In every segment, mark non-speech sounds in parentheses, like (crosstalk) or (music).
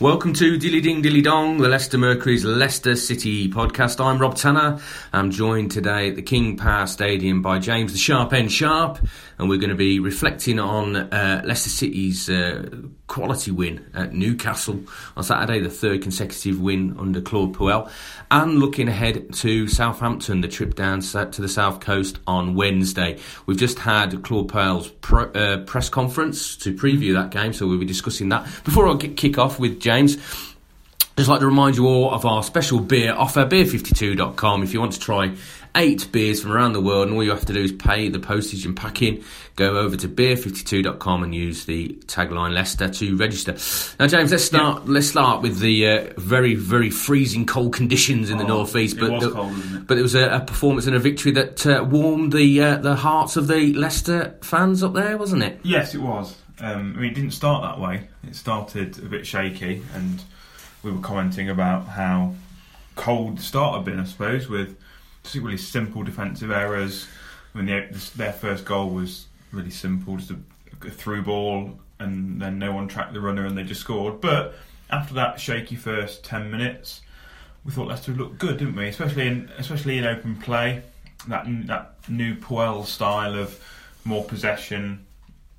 Welcome to Dilly Ding Dilly Dong, the Leicester Mercury's Leicester City podcast. I'm Rob Tanner. I'm joined today at the King Power Stadium by James the Sharp End Sharp, and we're going to be reflecting on uh, Leicester City's uh, quality win at Newcastle on Saturday, the third consecutive win under Claude Puel, and looking ahead to Southampton, the trip down to the south coast on Wednesday. We've just had Claude Puel's pro, uh, press conference to preview that game, so we'll be discussing that. Before I kick off with James. Just like to remind you all of our special beer offer, beer52.com. If you want to try eight beers from around the world, and all you have to do is pay the postage and packing, go over to beer52.com and use the tagline Leicester to register. Now, James, let's start. Yeah. Let's start with the uh, very, very freezing cold conditions in oh, the northeast. But the, cold, but it was a, a, performance and a victory that uh, warmed the uh, the hearts of the Leicester fans up there, wasn't it? Yes, it was. Um, I mean, it didn't start that way. It started a bit shaky, and we were commenting about how cold the start had been, I suppose, with just really simple defensive errors. I mean, their first goal was really simple, just a, a through ball, and then no one tracked the runner, and they just scored. But after that shaky first ten minutes, we thought Leicester looked good, didn't we? Especially in especially in open play, that that new Puel style of more possession,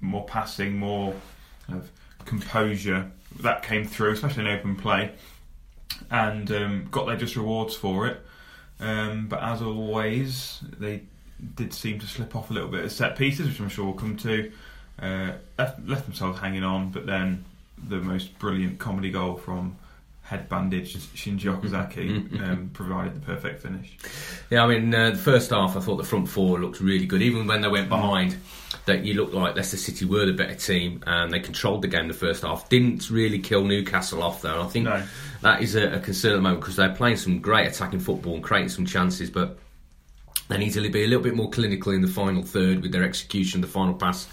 more passing, more of composure. That came through, especially in open play, and um, got their just rewards for it. Um, but as always, they did seem to slip off a little bit of set pieces, which I'm sure we'll come to. Uh, left, left themselves hanging on, but then the most brilliant comedy goal from head bandaged Shinji Okazaki (laughs) um, provided the perfect finish. Yeah, I mean, uh, the first half, I thought the front four looked really good. Even when they went behind, that you looked like Leicester City were the better team and they controlled the game the first half. Didn't really kill Newcastle off though. I think no. that is a, a concern at the moment because they're playing some great attacking football and creating some chances, but they need to be a little bit more clinical in the final third with their execution, the final pass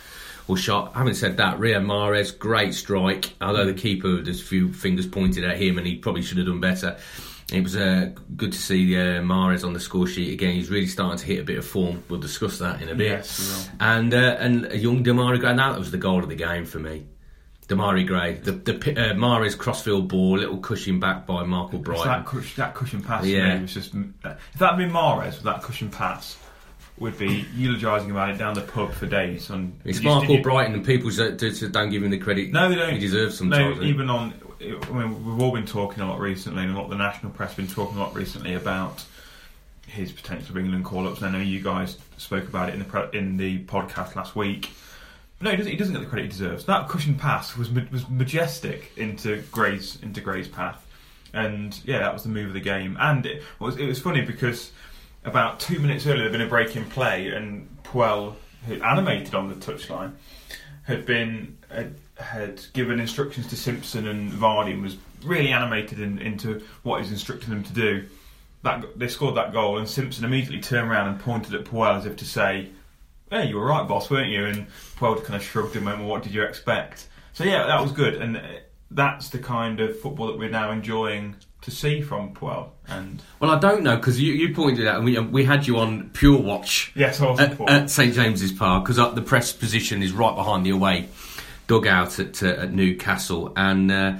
or shot. Having said that, Riyad Mahrez, great strike. Although the keeper, there's a few fingers pointed at him, and he probably should have done better. It was uh, good to see uh, Mahrez on the score sheet again. He's really starting to hit a bit of form. We'll discuss that in a bit. Yes, and uh, and a young Demarai Gray. Now that was the goal of the game for me. Demarai Gray, the the uh, Mahrez crossfield ball, little cushion back by Marc Albrighton. That, cush, that cushion pass, yeah, was just. Uh, if that had been Mahrez with that cushion pass, would be eulogising about it down the pub for days. On it's Mark you, Brighton, and people don't give him the credit. No, they don't. He deserves sometimes. No, eh? even on I mean, we've all been talking a lot recently, and a lot of the national press have been talking a lot recently about his potential England call-ups. And I know you guys spoke about it in the pre- in the podcast last week. But no, he doesn't, he doesn't get the credit he deserves. That cushion pass was was majestic into Gray's into Gray's path, and yeah, that was the move of the game. And it was it was funny because about two minutes earlier there'd been a break in play, and Puel, who animated on the touchline, had been. Uh, had given instructions to Simpson and Vardy and was really animated in, into what he's instructing them to do. That they scored that goal, and Simpson immediately turned around and pointed at Puel as if to say, "Hey, you were right, boss, weren't you?" And Puel kind of shrugged and went, "Well, what did you expect?" So yeah, that was good, and that's the kind of football that we're now enjoying to see from Puel. And well, I don't know because you, you pointed out, and we we had you on Puel Watch. Yes, at, at St James's Park because the press position is right behind the away dugout at, uh, at Newcastle, and uh,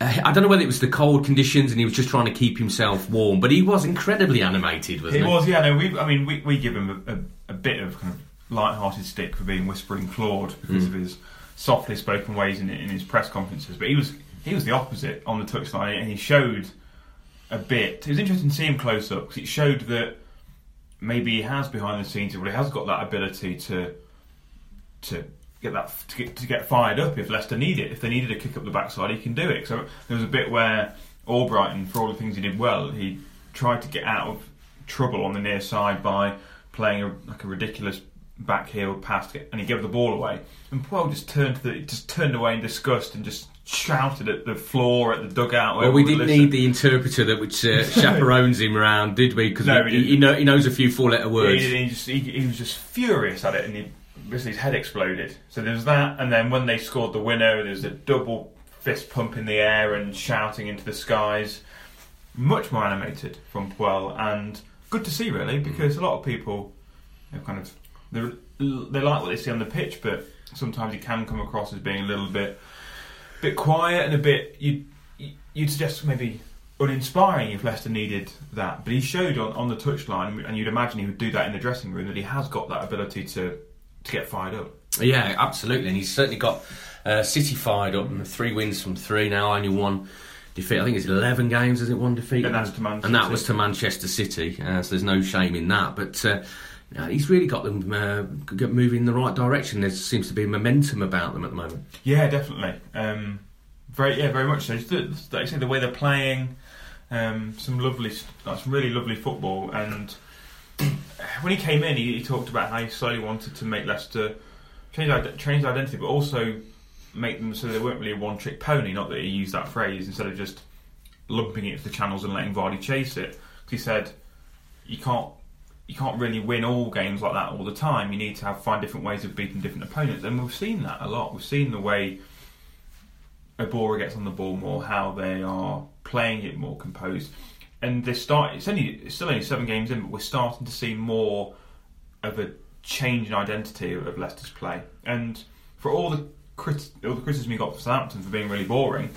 I don't know whether it was the cold conditions and he was just trying to keep himself warm, but he was incredibly animated, wasn't he? He was, yeah. No, we, I mean, we, we give him a, a, a bit of kind of light-hearted stick for being whispering Claude because mm. of his softly spoken ways in, in his press conferences, but he was he was the opposite on the touchline, and he showed a bit. It was interesting to see him close up because it showed that maybe he has behind the scenes, but he has got that ability to to get that to get, to get fired up if Leicester need it. If they needed a kick up the backside, he can do it. So there was a bit where Albrighton, for all the things he did well, he tried to get out of trouble on the near side by playing a, like a ridiculous back heel pass, and he gave the ball away. And Puel just turned the, just turned away in disgust and just shouted at the floor at the dugout. Well, we didn't need the interpreter that which uh, (laughs) chaperones him around, did we? Because No, he, he, know, he knows a few four-letter Yeah, words. he, he, just, he, he was just furious at it, and he, basically his head exploded. So there was that, and then when they scored the winner, there was a double fist pump in the air and shouting into the skies. Much more animated from Puel, and good to see really, because a lot of people, you know, kind of, they they like what they see on the pitch, but sometimes it can come across as being a little bit, bit quiet and a bit you you'd suggest maybe uninspiring if Leicester needed that. But he showed on, on the touchline, and you'd imagine he would do that in the dressing room, that he has got that ability to, to get fired up. Yeah, absolutely, and he's certainly got uh, City fired up. and Three wins from three now, only one defeat. I think it's eleven games, is it one defeat? And that's to Man And that was to Manchester City, uh, so there's no shame in that. But uh, yeah, he's really got them uh, moving in the right direction. There seems to be momentum about them at the moment. Yeah, definitely. Um, very, yeah, very much so. The- Like the way they're playing, um, some lovely, some really lovely football. And (clears throat) when he came in, he, he talked about how he slowly wanted to make Leicester change change identity, but also make them so they weren't really a one-trick pony. Not that he used that phrase instead of just lumping it to the channels and letting Vardy chase it. he said you can't you can't really win all games like that all the time. You need to have find different ways of beating different opponents, and we've seen that a lot. We've seen the way Iborra gets on the ball more, how they are playing it more composed, and they start. It's only it's still only seven games in, but we're starting to see more of a change in identity of Leicester's play. And for all the crit- all the criticism you got for Southampton for being really boring,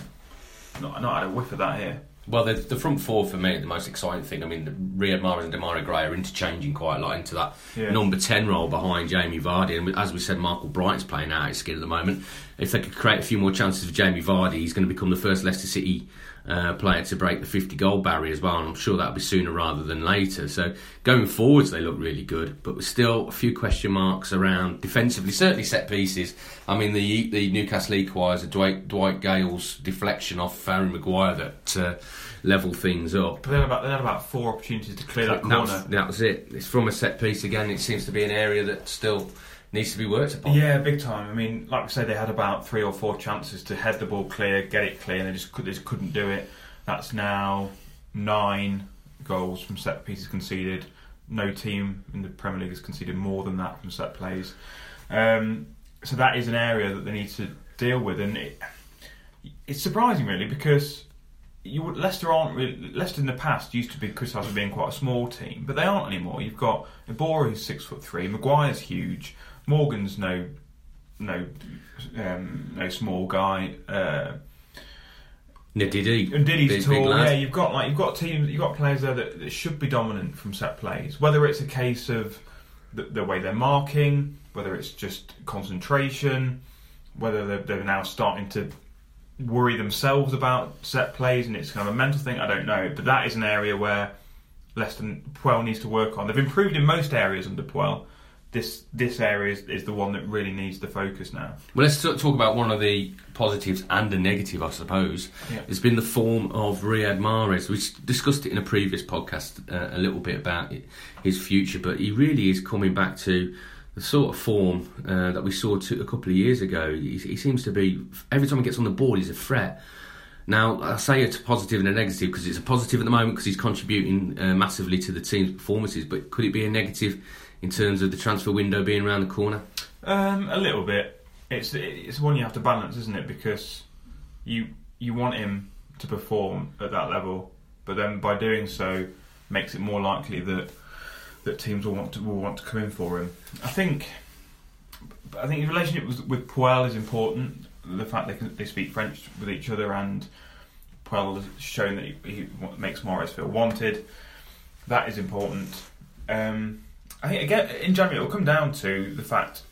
not not had a whiff of that here. Well, the, the front four for me, the most exciting thing. I mean, the Riyad Mahrez and Demarai Gray are interchanging quite a lot into that Yeah. number ten role behind Jamie Vardy. And as we said, Michael Bright's playing out his skin at the moment. If they could create a few more chances for Jamie Vardy, he's going to become the first Leicester City uh, player to break the 50 goal barrier as well. And I'm sure that'll be sooner rather than later. So going forwards, they look really good, but there's still a few question marks around defensively. Certainly set pieces. I mean, the the Newcastle equaliser, Dwight, Dwight Gayle's deflection off Harry Maguire that uh, level things up. But they had about they had about four opportunities to clear that That was, corner. that was it. It's from a set piece again. It seems to be an area that still needs to be worked upon. Yeah, big time. I mean, like I say, they had about three or four chances to head the ball clear, get it clear, and they just, could, they just couldn't do it. That's now nine goals from set pieces conceded. No team in the Premier League has conceded more than that from set plays. Um, so that is an area that they need to deal with, and it, it's surprising really because you Leicester aren't really, Leicester in the past used to be criticised for being quite a small team, but they aren't anymore. You've got Iborra who's six foot three, Maguire's huge, Morgan's no no um, no small guy. Uh, Ndidi. and Diddy's Big, big tall. lad. Yeah, you've got like you've got teams, you've got players there that, that should be dominant from set plays. Whether it's a case of the, the way they're marking, whether it's just concentration, whether they're, they're now starting to worry themselves about set plays and it's kind of a mental thing. I don't know, but that is an area where Leicester Puel needs to work on. They've improved in most areas under Puel. This this area is, is the one that really needs the focus now. Well, let's talk about one of the positives and a negative, I suppose. Yeah. It's been the form of Riyad Mahrez. We discussed it in a previous podcast uh, a little bit about it, his future, but he really is coming back to the sort of form uh, that we saw two, a couple of years ago. He, he seems to be every time he gets on the ball, he's a threat. Now, I say it's a positive and a negative because it's a positive at the moment because he's contributing uh, massively to the team's performances. But could it be a negative in terms of the transfer window being around the corner? Um, a little bit. It's it's one you have to balance, isn't it? Because you you want him to perform at that level, but then by doing so, makes it more likely that that teams will want to will want to come in for him. I think. I think his relationship with, with Puel is important. The fact they can, they speak French with each other and Puel has shown that he, he makes Mahrez feel wanted. That is important. Um, I think again in January it will come down to the fact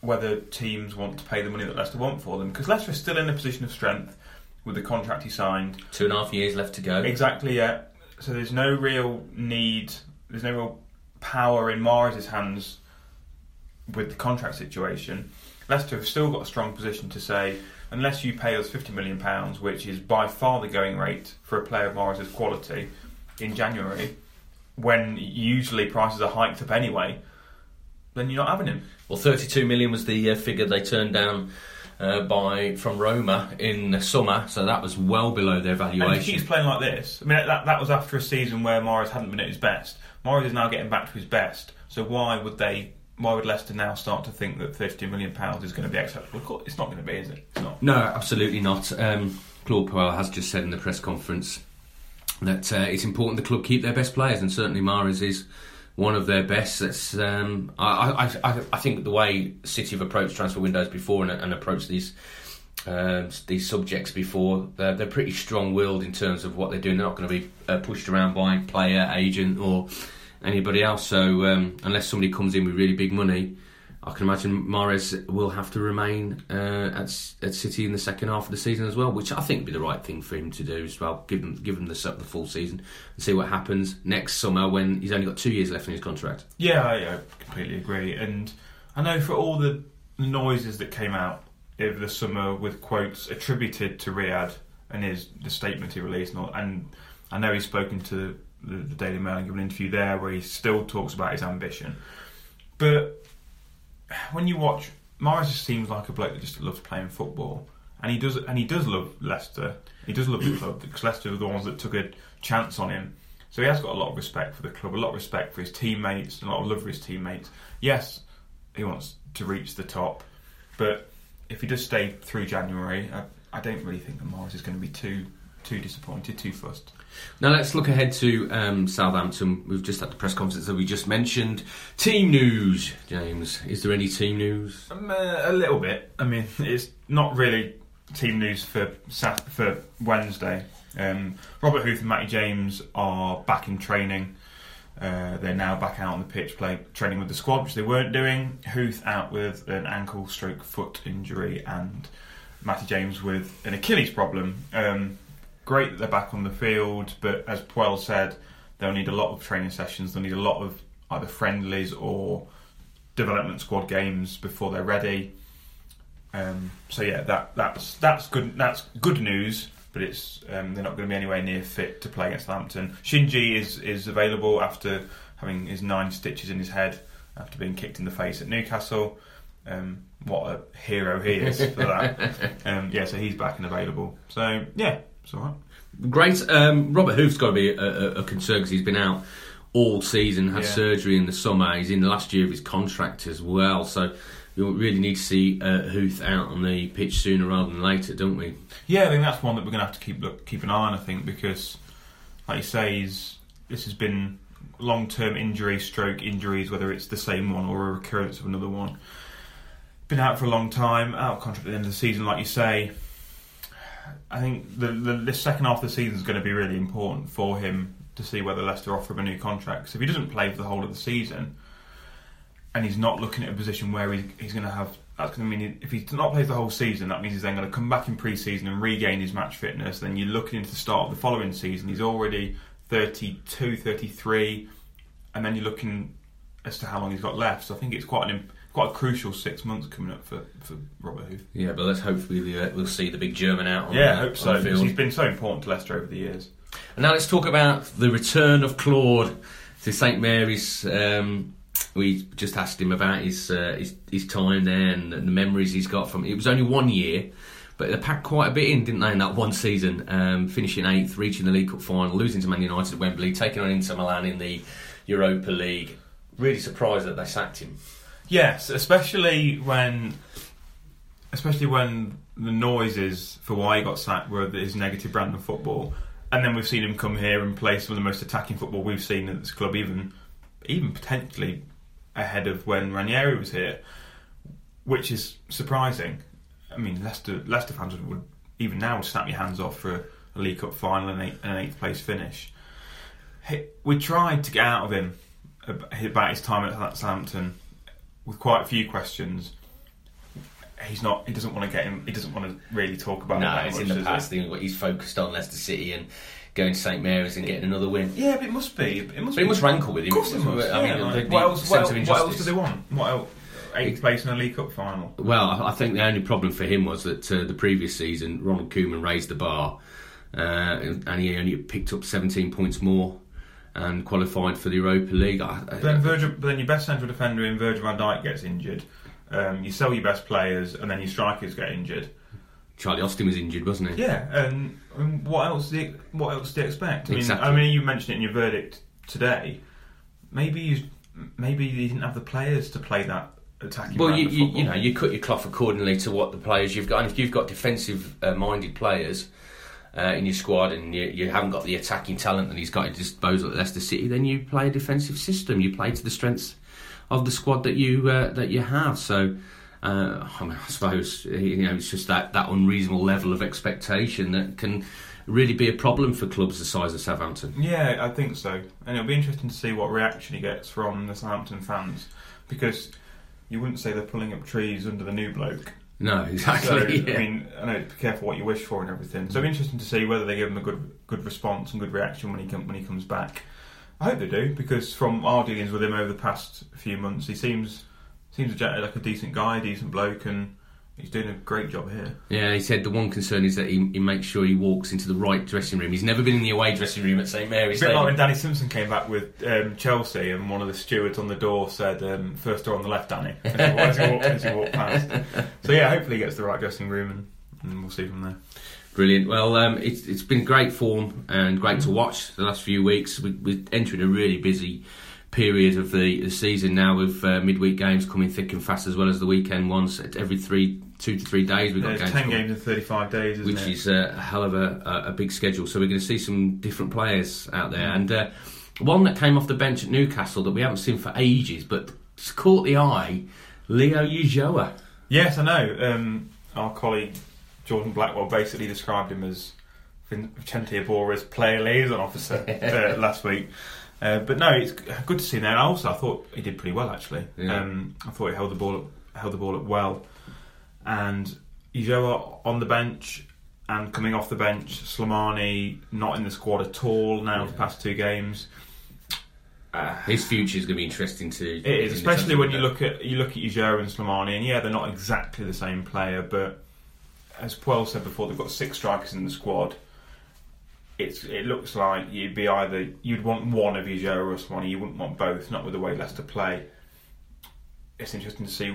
whether teams want to pay the money that Leicester want for them because Leicester is still in a position of strength with the contract he signed. Two and a half years left to go. Exactly, yeah. So there's no real need, there's no real power in Mahrez's hands with the contract situation. Leicester have still got a strong position to say, unless you pay us £50 million, which is by far the going rate for a player of Mahrez's quality in January, when usually prices are hiked up anyway, then you're not having him. Well, 32 million was the uh, figure they turned down uh, by from Roma in the summer, so that was well below their valuation. And he keeps playing like this, I mean, that, that was after a season where Mahrez hadn't been at his best. Mahrez is now getting back to his best. So why would they? Why would Leicester now start to think that 32 million pounds is going to be acceptable? Of course, It's not going to be, is it? It's not. No, absolutely not. Um, Claude Puel has just said in the press conference that uh, it's important the club keep their best players, and certainly Mahrez is one of their best. That's um, I, I, I, I think the way City have approached transfer windows before and, and approached these um, these subjects before, they're, they're pretty strong-willed in terms of what they're doing. They're not going to be uh, pushed around by player, agent, or anybody else. So um, unless somebody comes in with really big money. I can imagine Mahrez will have to remain uh, at at City in the second half of the season as well, which I think would be the right thing for him to do as well. Give him give him the, the full season and see what happens next summer when he's only got two years left in his contract. Yeah, I, I completely agree. And I know for all the noises that came out over the summer with quotes attributed to Riyad and his the statement he released, and, all, and I know he's spoken to the, the Daily Mail and given an interview there where he still talks about his ambition. But when you watch, Mahrez just seems like a bloke that just loves playing football, and he does and he does love Leicester. He does love the club because Leicester were the ones that took a chance on him. So he has got a lot of respect for the club, a lot of respect for his teammates, a lot of love for his teammates. Yes, he wants to reach the top, but if he does stay through January, I, I don't really think that Mahrez is going to be too too disappointed, too fussed. Now let's look ahead to um, Southampton. We've just had the press conference that we just mentioned. Team news, James. Is there any team news? Um, uh, a little bit. I mean, (laughs) it's not really team news for Sat- for Wednesday. Um, Robert Huth and Matty James are back in training. Uh, they're now back out on the pitch playing training with the squad, which they weren't doing. Huth out with an ankle stroke foot injury and Matty James with an Achilles problem. Um, great that they're back on the field, but as Puel said, they'll need a lot of training sessions. They'll need a lot of either friendlies or development squad games before they're ready. Um, so yeah, that that's that's good. That's good news. But it's um, they're not going to be anywhere near fit to play against Southampton. Shinji is is available after having his nine stitches in his head after being kicked in the face at Newcastle. Um, what a hero he is for that. (laughs) um, yeah, so he's back and available. So yeah, it's all right. Great. Um, Robert Huth's got to be a, a, a concern because he's been out all season, had Yeah. surgery in the summer. He's in the last year of his contract as well. So we really need to see uh, Huth out on the pitch sooner rather than later, don't we? Yeah, I think that's one that we're going to have to keep look, keep an eye on. I think because, like you say, he's, this has been long term injury, stroke injuries, whether it's the same one or a recurrence of another one. Been out for a long time, out of contract at the end of the season, like you say. I think the, the, second half of the season is going to be really important for him to see whether Leicester offer him a new contract. 'Cause if he doesn't play for the whole of the season, and he's not looking at a position where he, he's going to have. That's going to mean if he's not plays the whole season, that means he's then going to come back in pre-season and regain his match fitness. Then you're looking into the start of the following season. He's already 32, 33, and then you're looking as to how long he's got left. So I think it's quite an quite a crucial six months coming up for, for Robert Huth. Yeah, but let's hopefully uh, we'll see the big German out on, Yeah, I hope so. Because he's been so important to Leicester over the years. And now let's talk about the return of Claude to St Mary's. Um, we just asked him about his, uh, his his time there and the memories he's got from. It was only one year, but they packed quite a bit in, didn't they? In that one season, um, finishing eighth, reaching the League Cup final, losing to Man United at Wembley, taking on Inter Milan in the Europa League. Really surprised that they sacked him. Yes, especially when, especially when the noises for why he got sacked were his negative brand of football, and then we've seen him come here and play some of the most attacking football we've seen at this club, even, even potentially ahead of when Ranieri was here, which is surprising. I mean, Leicester Leicester fans would, even now snap your hands off for a, League Cup final and an eighth place finish. We tried to get out of him about his time at Southampton with quite a few questions. He's not. He doesn't want to get him. He doesn't want to really talk about it. No, it's much, in the he? past. thing, He's focused on Leicester City and going to St Mary's and getting another win. Yeah, but it must be. It must. But it must rankle with him. Of course, it must. I mean, yeah, like, the- the what else? What else, what else do they want? What else? Eighth place in a League Cup final. Well, I I think the only problem for him was that uh, the previous season, Ronald Koeman raised the bar, uh, and he only picked up 17 points more and qualified for the Europa League. I, then Virgil, but then your best central defender in Virgil van Dijk gets injured, Um, you sell your best players, and then your strikers get injured. Charlie Austin was injured, wasn't he? Yeah, and, and what else? Do you, what else do you expect? I mean, Exactly. I mean, you mentioned it in your verdict today. Maybe you, maybe you didn't have the players to play that attacking. Well, you, you, you know, you cut your cloth accordingly to what the players you've got. And if you've got defensive-minded players uh, in your squad, and you, you haven't got the attacking talent that he's got at his disposal at Leicester City, then you play a defensive system. You play to the strengths of the squad that you uh, that you have. So. Uh, I, mean, I suppose you know it's just that, that unreasonable level of expectation that can really be a problem for clubs the size of Southampton. Yeah, I think so. And it'll be interesting to see what reaction he gets from the Southampton fans because you wouldn't say they're pulling up trees under the new bloke. No, So, exactly. yeah. I mean, I know be careful what you wish for and everything. So it'll be interesting to see whether they give him a good good response and good reaction when he com- when he comes back. I hope they do because from our dealings with him over the past few months, he seems seems a like a decent guy, decent bloke, and he's doing a great job here. Yeah, he said the one concern is that he, he makes sure he walks into the right dressing room. He's never been in the away dressing room at St Mary's. A bit like when Danny Simpson came back with um, Chelsea, and one of the stewards on the door said, um, first door on the left, Danny," as he, walked, as he walked past. (laughs) So yeah, hopefully he gets the right dressing room, and, and we'll see from there. Brilliant. Well, um, it's, it's been great form and great to watch the last few weeks. We, we're entering a really busy period of the, the season now with uh, midweek games coming thick and fast as well as the weekend ones. Every three, two to three days we've got games. ten games in 35 days, isn't which it? is uh, a hell of a, a, big schedule. So we're going to see some different players out there, and uh, one that came off the bench at Newcastle that we haven't seen for ages, but it's caught the eye, Leo Ulloa. Yes, I know. Um, our colleague Jordan Blackwell basically described him as Vicente Iborra's player liaison officer (laughs) uh, last week. Uh, but no, it's good to see him there. And also, I thought he did pretty well actually. Yeah. Um, I thought he held the ball held the ball up well. And Ulloa on the bench and coming off the bench, Slimani not in the squad at all now for the past two games. Uh, His future is going to be interesting to. it is, especially when you look at you look at Ulloa and Slimani, and yeah, they're not exactly the same player, but as Puel said before, they've got six strikers in the squad. It's it looks like you'd be either you'd want one of Ulloa or Slimani, you wouldn't want both, not with the way Leicester play. It's interesting to see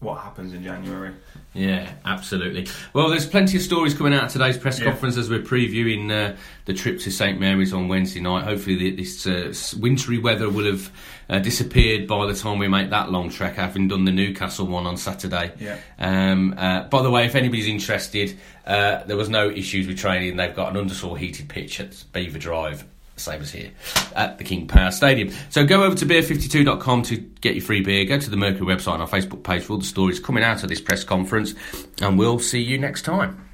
what happens in January. Yeah, absolutely. Well, there's plenty of stories coming out of today's press Yeah. conference as we're previewing uh, the trip to St Mary's on Wednesday night. Hopefully, the, this uh, wintry weather will have uh, disappeared by the time we make that long trek, having done the Newcastle one on Saturday. Yeah. Um, uh, by the way, if anybody's interested, uh, there was no issues with training. They've got an undersoil heated pitch at Belvoir Drive. Same as here at the King Power Stadium. So go over to beer52.com to get your free beer. Go to the Mercury website and our Facebook page for all the stories coming out of this press conference, and we'll see you next time.